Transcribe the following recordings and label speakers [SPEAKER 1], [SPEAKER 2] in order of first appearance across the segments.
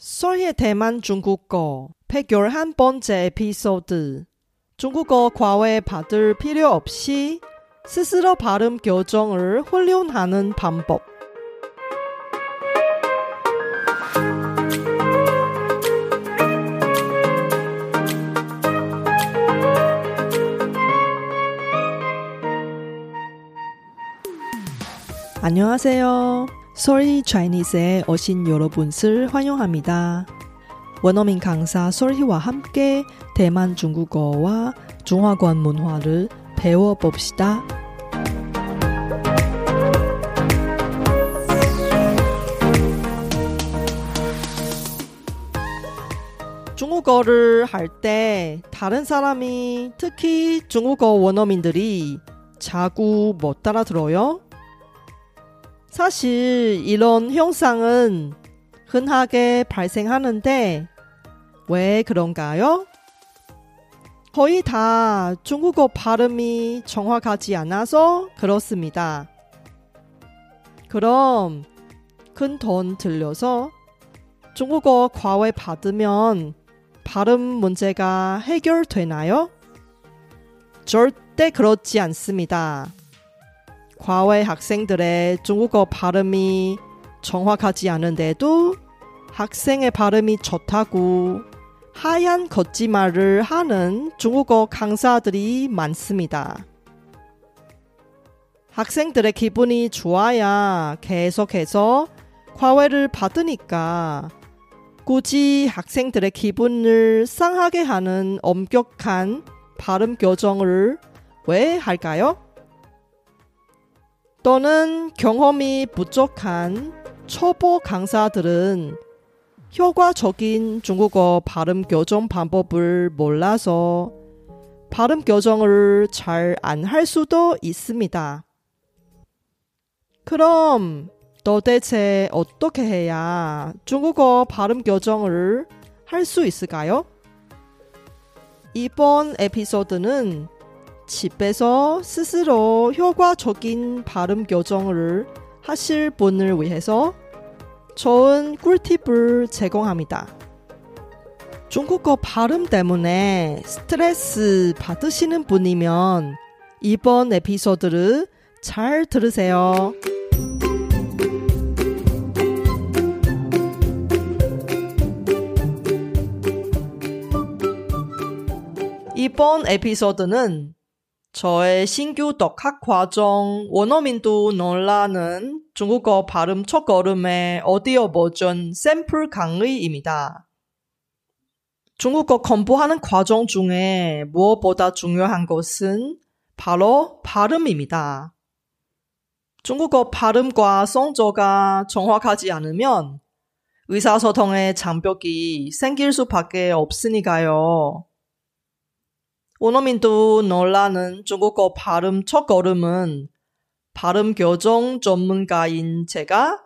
[SPEAKER 1] 설의 대만 중국어 111번째 에피소드 중국어 과외 받을 필요 없이 스스로 발음 교정을 훈련하는 방법 안녕하세요. 솔희 차이니스에 오신 여러분을 환영합니다. 원어민 강사 솔희와 함께 대만 중국어와 중화권 문화를 배워봅시다. 중국어를 할 때 다른 사람이 특히 중국어 원어민들이 자꾸 못 따라 들어요? 사실 이런 현상은 흔하게 발생하는데 왜 그런가요? 거의 다 중국어 발음이 정확하지 않아서 그렇습니다. 그럼 큰 돈 들려서 중국어 과외 받으면 발음 문제가 해결되나요? 절대 그렇지 않습니다. 과외 학생들의 중국어 발음이 정확하지 않은데도 학생의 발음이 좋다고 하얀 거짓말을 하는 중국어 강사들이 많습니다. 학생들의 기분이 좋아야 계속해서 과외를 받으니까 굳이 학생들의 기분을 상하게 하는 엄격한 발음 교정을 왜 할까요? 또는 경험이 부족한 초보 강사들은 효과적인 중국어 발음 교정 방법을 몰라서 발음 교정을 잘 안 할 수도 있습니다. 그럼 도대체 어떻게 해야 중국어 발음 교정을 할 수 있을까요? 이번 에피소드는 집에서 스스로 효과적인 발음 교정을 하실 분을 위해서 좋은 꿀팁을 제공합니다. 중국어 발음 때문에 스트레스 받으시는 분이면 이번 에피소드를 잘 들으세요. 이번 에피소드는 저의 신규 독학 과정 원어민도 놀라는 중국어 발음 첫걸음의 오디오 버전 샘플 강의입니다. 중국어 공부하는 과정 중에 무엇보다 중요한 것은 바로 발음입니다. 중국어 발음과 성조가 정확하지 않으면 의사소통의 장벽이 생길 수밖에 없으니까요. 원어민도 놀라는 중국어 발음 첫 걸음은 발음 교정 전문가인 제가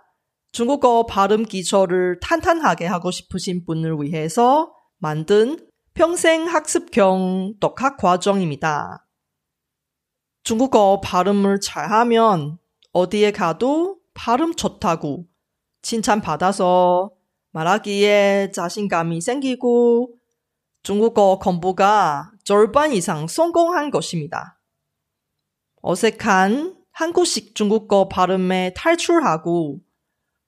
[SPEAKER 1] 중국어 발음 기초를 탄탄하게 하고 싶으신 분을 위해서 만든 평생 학습형 독학 과정입니다. 중국어 발음을 잘하면 어디에 가도 발음 좋다고 칭찬받아서 말하기에 자신감이 생기고 중국어 공부가 절반 이상 성공한 것입니다. 어색한 한국식 중국어 발음에 탈출하고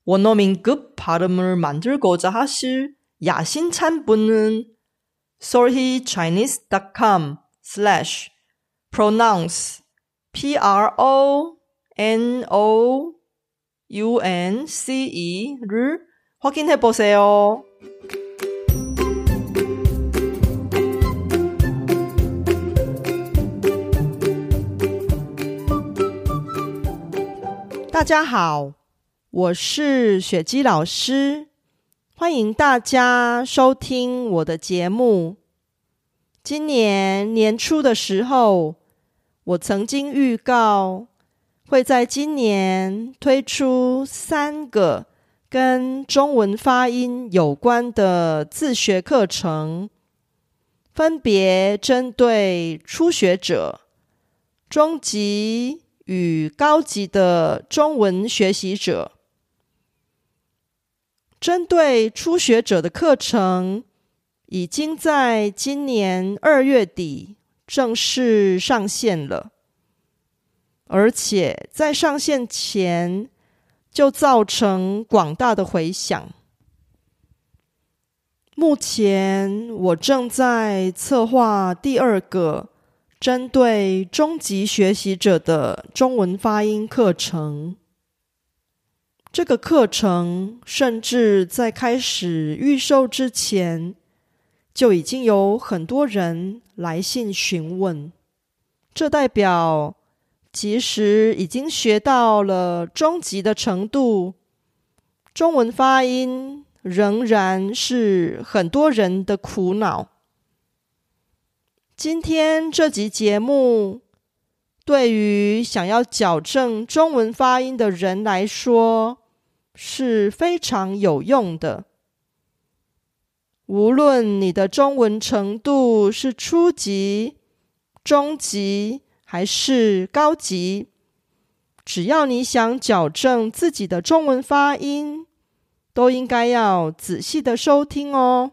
[SPEAKER 1] 원어민급 발음을 만들고자 하실 야심찬 분은 solhichinese.com slash pronounce p-r-o-n-o-u-n-c-e를 확인해 보세요. 大家好，我是雪姬老师，欢迎大家收听我的节目。今年年初的时候，我曾经预告会在今年推出三个跟中文发音有关的自学课程，分别针对初学者、中级。与高级的中文学习者，针对初学者的课程，已经在今年二月底正式上线了，而且在上线前就造成广大的回响。目前我正在策划第二个针对中级学习者的中文发音课程。这个课程甚至在开始预售之前，就已经有很多人来信询问。这代表，即使已经学到了中级的程度，中文发音仍然是很多人的苦恼。今天这集节目，对于想要矫正中文发音的人来说，是非常有用的。无论你的中文程度是初级、中级还是高级，只要你想矫正自己的中文发音，都应该要仔细的收听哦。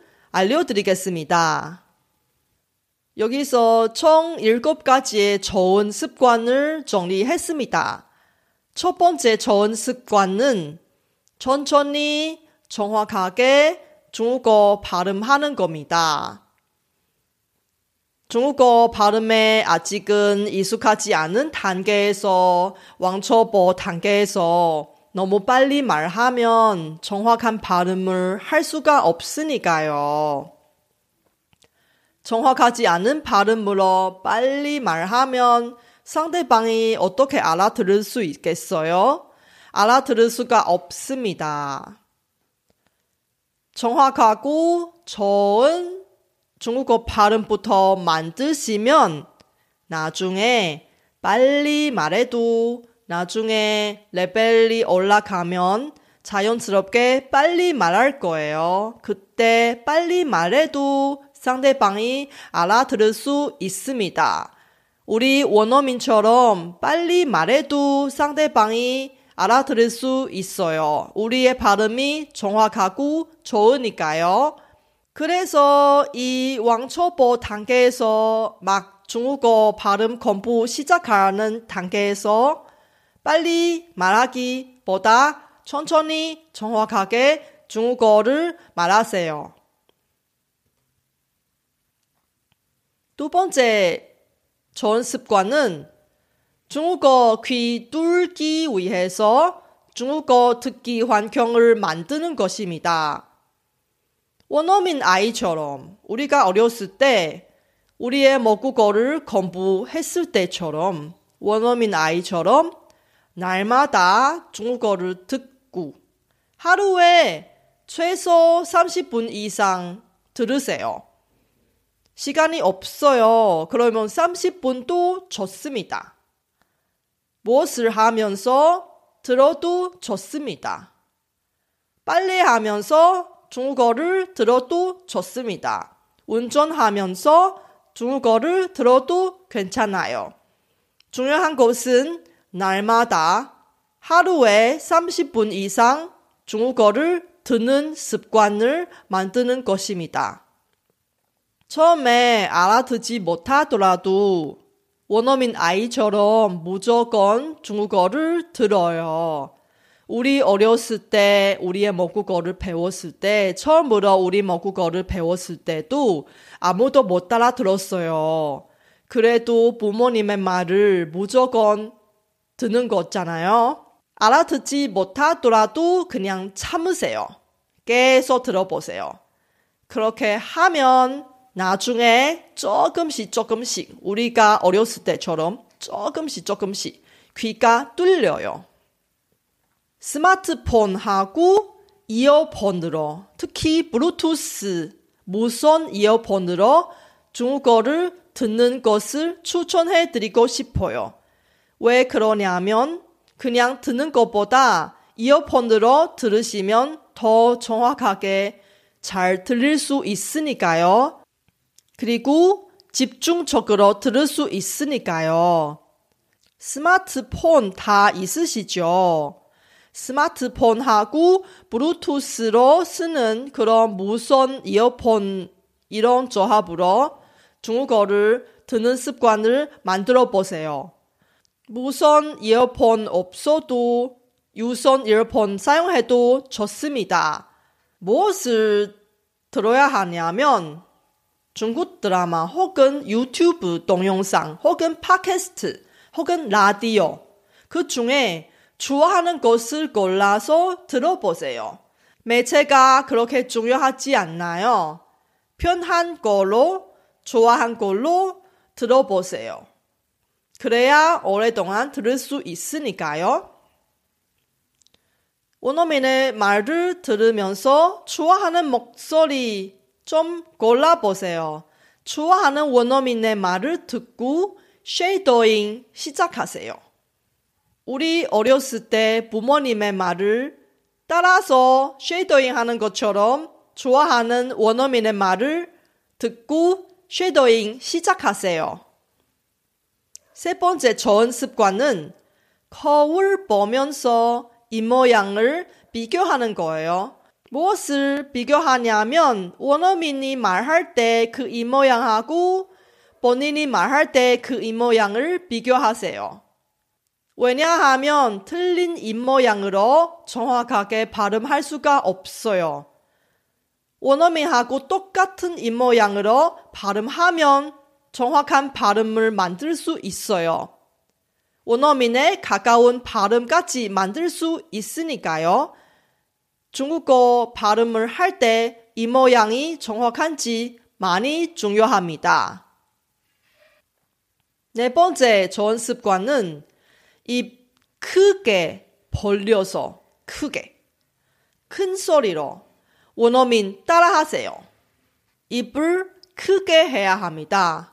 [SPEAKER 1] 알려드리겠습니다. 여기서 총 7가지의 좋은 습관을 정리했습니다. 첫 번째 좋은 습관은 천천히 정확하게 중국어 발음하는 겁니다. 중국어 발음에 아직은 익숙하지 않은 단계에서 왕초보 단계에서 너무 빨리 말하면 정확한 발음을 할 수가 없으니까요. 정확하지 않은 발음으로 빨리 말하면 상대방이 어떻게 알아들을 수 있겠어요? 알아들을 수가 없습니다. 정확하고 좋은 중국어 발음부터 만드시면 나중에 빨리 말해도 나중에 레벨이 올라가면 자연스럽게 빨리 말할 거예요. 그때 빨리 말해도 상대방이 알아들을 수 있습니다. 우리 원어민처럼 빨리 말해도 상대방이 알아들을 수 있어요. 우리의 발음이 정확하고 좋으니까요. 그래서 이 왕초보 단계에서 막 중국어 발음 공부 시작하는 단계에서 빨리 말하기보다 천천히 정확하게 중국어를 말하세요. 두 번째 좋은 습관은 중국어 귀 뚫기 위해서 중국어 듣기 환경을 만드는 것입니다. 원어민 아이처럼 우리가 어렸을 때 우리의 모국어를 공부했을 때처럼 원어민 아이처럼 날마다 중국어를 듣고 하루에 최소 30분 이상 들으세요. 시간이 없어요. 그러면 30분도 좋습니다. 무엇을 하면서 들어도 좋습니다. 빨래하면서 중국어를 들어도 좋습니다. 운전하면서 중국어를 들어도 괜찮아요. 중요한 것은 날마다 하루에 30분 이상 중국어를 듣는 습관을 만드는 것입니다. 처음에 알아듣지 못하더라도 원어민 아이처럼 무조건 중국어를 들어요. 우리 어렸을 때 우리의 모국어를 배웠을 때 처음으로 우리 모국어를 배웠을 때도 아무도 못 따라 들었어요. 그래도 부모님의 말을 무조건 듣는 거잖아요. 알아듣지 못하더라도 그냥 참으세요. 계속 들어보세요. 그렇게 하면 나중에 조금씩 조금씩 우리가 어렸을 때처럼 조금씩 조금씩 귀가 뚫려요. 스마트폰하고 이어폰으로, 특히 블루투스, 무선 이어폰으로 중국어를 듣는 것을 추천해 드리고 싶어요. 왜 그러냐면 그냥 듣는 것보다 이어폰으로 들으시면 더 정확하게 잘 들릴 수 있으니까요. 그리고 집중적으로 들을 수 있으니까요. 스마트폰 다 있으시죠? 스마트폰하고 블루투스로 쓰는 그런 무선 이어폰 이런 조합으로 중국어를 듣는 습관을 만들어 보세요. 무선 이어폰 없어도 유선 이어폰 사용해도 좋습니다. 무엇을 들어야 하냐면 중국 드라마 혹은 유튜브 동영상 혹은 팟캐스트 혹은 라디오 그 중에 좋아하는 것을 골라서 들어보세요. 매체가 그렇게 중요하지 않나요? 편한 걸로 좋아한 걸로 들어보세요. 그래야 오랫동안 들을 수 있으니까요. 원어민의 말을 들으면서 좋아하는 목소리 좀 골라보세요. 좋아하는 원어민의 말을 듣고 쉐이더잉 시작하세요. 우리 어렸을 때 부모님의 말을 따라서 쉐이더잉 하는 것처럼 좋아하는 원어민의 말을 듣고 쉐이더잉 시작하세요. 세 번째 좋은 습관은 거울 보면서 이 모양을 비교하는 거예요. 무엇을 비교하냐면 원어민이 말할 때그이 모양하고 본인이 말할 때 그 입모양을 비교하세요. 왜냐하면 틀린 입모양으로 정확하게 발음할 수가 없어요. 원어민하고 똑같은 입모양으로 발음하면 정확한 발음을 만들 수 있어요. 원어민의 가까운 발음까지 만들 수 있으니까요. 중국어 발음을 할 때 이 모양이 정확한지 많이 중요합니다. 네 번째 좋은 습관은 입 크게 벌려서 크게 큰 소리로 원어민 따라하세요. 입을 크게 해야 합니다.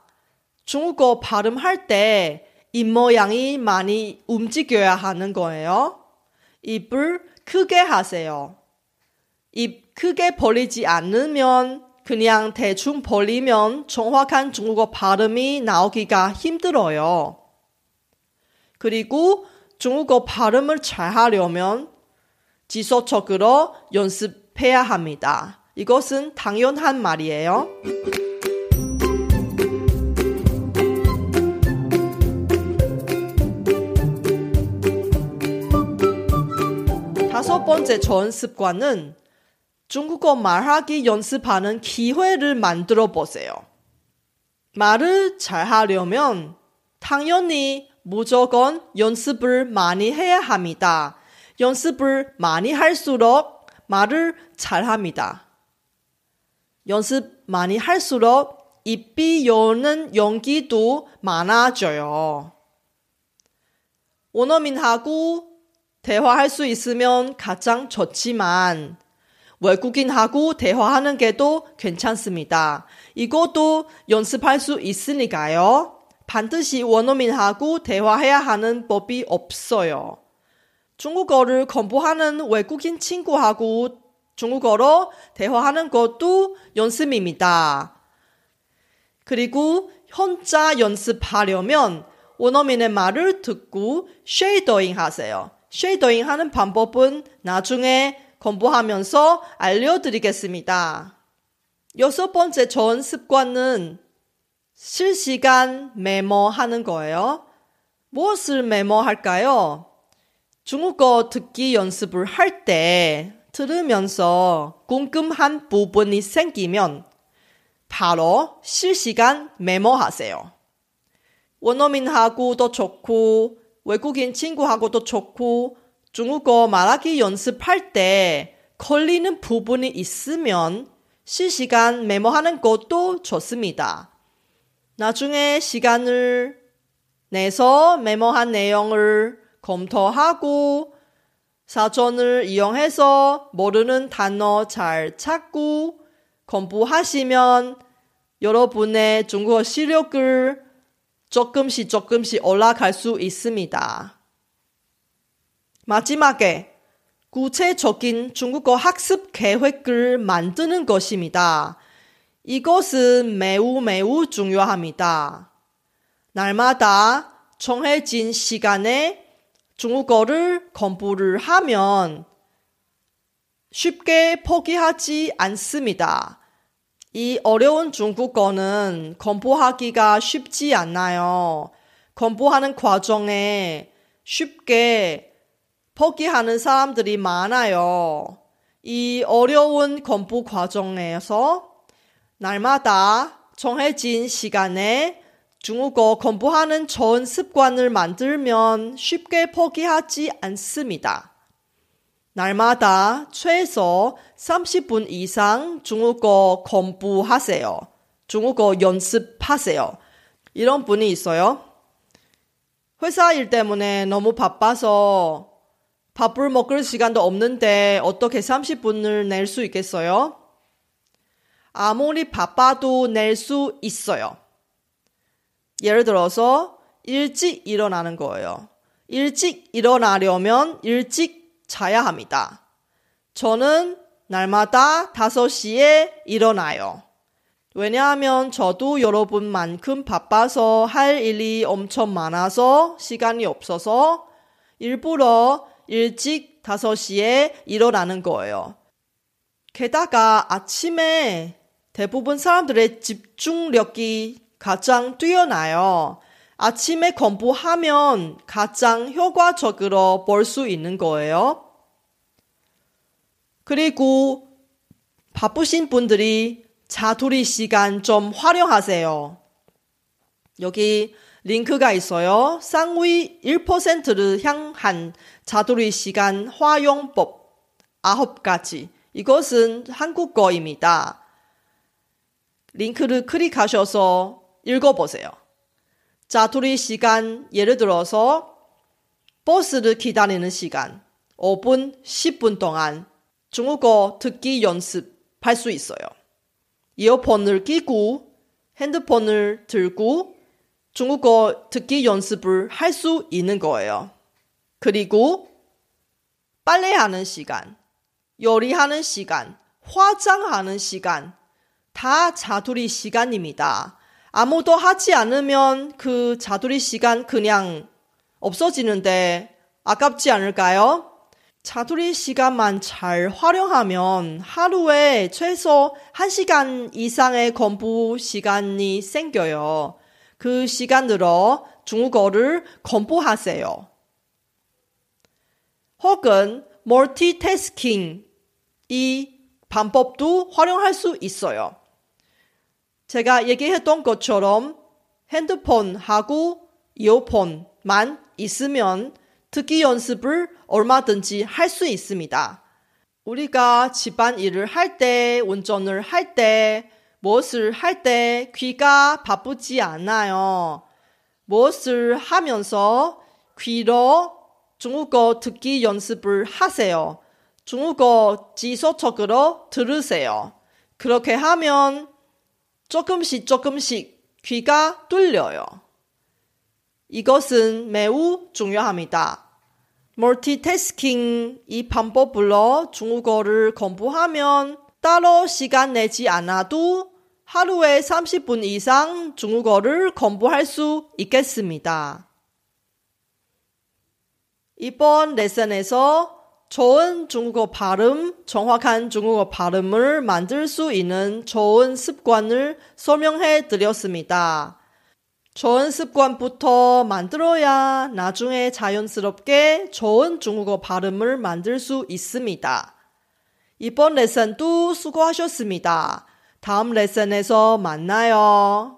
[SPEAKER 1] 중국어 발음할 때 입 모양이 많이 움직여야 하는 거예요. 입을 크게 하세요. 입 크게 벌리지 않으면 그냥 대충 벌리면 정확한 중국어 발음이 나오기가 힘들어요. 그리고 중국어 발음을 잘 하려면 지속적으로 연습해야 합니다. 이것은 당연한 말이에요. 다섯 번째 좋은 습관은 중국어 말하기 연습하는 기회를 만들어 보세요. 말을 잘 하려면 당연히 무조건 연습을 많이 해야 합니다. 연습을 많이 할수록 말을 잘 합니다. 연습 많이 할수록 입이 여는 용기도 많아져요. 원어민하고 대화할 수 있으면 가장 좋지만 외국인하고 대화하는 게도 괜찮습니다. 이것도 연습할 수 있으니까요. 반드시 원어민하고 대화해야 하는 법이 없어요. 중국어를 공부하는 외국인 친구하고 중국어로 대화하는 것도 연습입니다. 그리고 혼자 연습하려면 원어민의 말을 듣고 쉐이더잉 하세요. 쉐이더잉 하는 방법은 나중에 공부하면서 알려드리겠습니다. 여섯 번째 좋은 습관은 실시간 메모하는 거예요. 무엇을 메모할까요? 중국어 듣기 연습을 할 때 들으면서 궁금한 부분이 생기면 바로 실시간 메모하세요. 원어민하고도 좋고 외국인 친구하고도 좋고 중국어 말하기 연습할 때 걸리는 부분이 있으면 실시간 메모하는 것도 좋습니다. 나중에 시간을 내서 메모한 내용을 검토하고 사전을 이용해서 모르는 단어 잘 찾고 공부하시면 여러분의 중국어 실력을 조금씩 조금씩 올라갈 수 있습니다. 마지막에 구체적인 중국어 학습 계획을 만드는 것입니다. 이것은 매우 매우 중요합니다. 날마다 정해진 시간에 중국어를 공부를 하면 쉽게 포기하지 않습니다. 이 어려운 중국어는 공부하기가 쉽지 않나요? 공부하는 과정에 쉽게 포기하는 사람들이 많아요. 이 어려운 공부 과정에서 날마다 정해진 시간에 중국어 공부하는 좋은 습관을 만들면 쉽게 포기하지 않습니다. 날마다 최소 30분 이상 중국어 공부하세요. 중국어 연습하세요. 이런 분이 있어요. 회사 일 때문에 너무 바빠서 밥을 먹을 시간도 없는데 어떻게 30분을 낼 수 있겠어요? 아무리 바빠도 낼 수 있어요. 예를 들어서 일찍 일어나는 거예요. 일찍 일어나려면 일찍 자야 합니다. 저는 날마다 5시에 일어나요. 왜냐하면 저도 여러분만큼 바빠서 할 일이 엄청 많아서 시간이 없어서 일부러 일찍 5시에 일어나는 거예요. 게다가 아침에 대부분 사람들의 집중력이 가장 뛰어나요. 아침에 공부하면 가장 효과적으로 볼 수 있는 거예요. 그리고 바쁘신 분들이 자투리 시간 좀 활용하세요. 여기 링크가 있어요. 상위 1%를 향한 자투리 시간 활용법 9가지. 이것은 한국어입니다. 링크를 클릭하셔서 읽어보세요. 자투리 시간 예를 들어서 버스를 기다리는 시간 5분, 10분 동안 중국어 듣기 연습할 수 있어요. 이어폰을 끼고 핸드폰을 들고 중국어 듣기 연습을 할 수 있는 거예요. 그리고 빨래하는 시간, 요리하는 시간, 화장하는 시간, 다 자투리 시간입니다. 아무도 하지 않으면 그 자두리 시간 그냥 없어지는데 아깝지 않을까요? 자두리 시간만 잘 활용하면 하루에 최소 1시간 이상의 공부 시간이 생겨요. 그 시간으로 중국어를 공부하세요. 혹은 멀티태스킹 이 방법도 활용할 수 있어요. 제가 얘기했던 것처럼 핸드폰하고 이어폰만 있으면 듣기 연습을 얼마든지 할 수 있습니다. 우리가 집안 일을 할 때, 운전을 할 때, 무엇을 할 때 귀가 바쁘지 않아요. 무엇을 하면서 귀로 중국어 듣기 연습을 하세요. 중국어 지속적으로 들으세요. 그렇게 하면 조금씩 조금씩 귀가 뚫려요. 이것은 매우 중요합니다. 멀티태스킹 이 방법으로 중국어를 공부하면 따로 시간 내지 않아도 하루에 30분 이상 중국어를 공부할 수 있겠습니다. 이번 레슨에서 좋은 중국어 발음, 정확한 중국어 발음을 만들 수 있는 좋은 습관을 설명해 드렸습니다. 좋은 습관부터 만들어야 나중에 자연스럽게 좋은 중국어 발음을 만들 수 있습니다. 이번 레슨도 수고하셨습니다. 다음 레슨에서 만나요.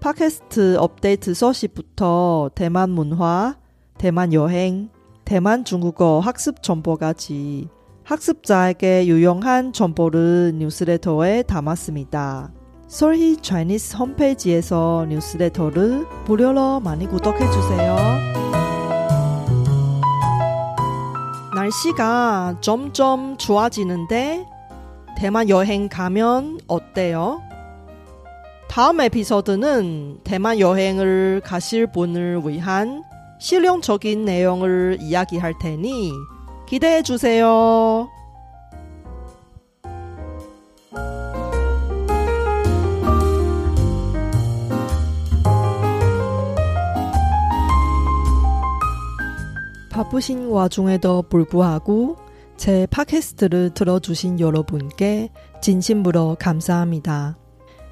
[SPEAKER 1] 팟캐스트 업데이트 소식부터 대만 문화, 대만 여행, 대만 중국어 학습 정보까지 학습자에게 유용한 정보를 뉴스레터에 담았습니다. 솔희 차이니스 홈페이지에서 뉴스레터를 무료로 많이 구독해 주세요. 날씨가 점점 좋아지는데 대만 여행 가면 어때요? 다음 에피소드는 대만 여행을 가실 분을 위한 실용적인 내용을 이야기할 테니 기대해 주세요. 바쁘신 와중에도 불구하고 제 팟캐스트를 들어주신 여러분께 진심으로 감사합니다.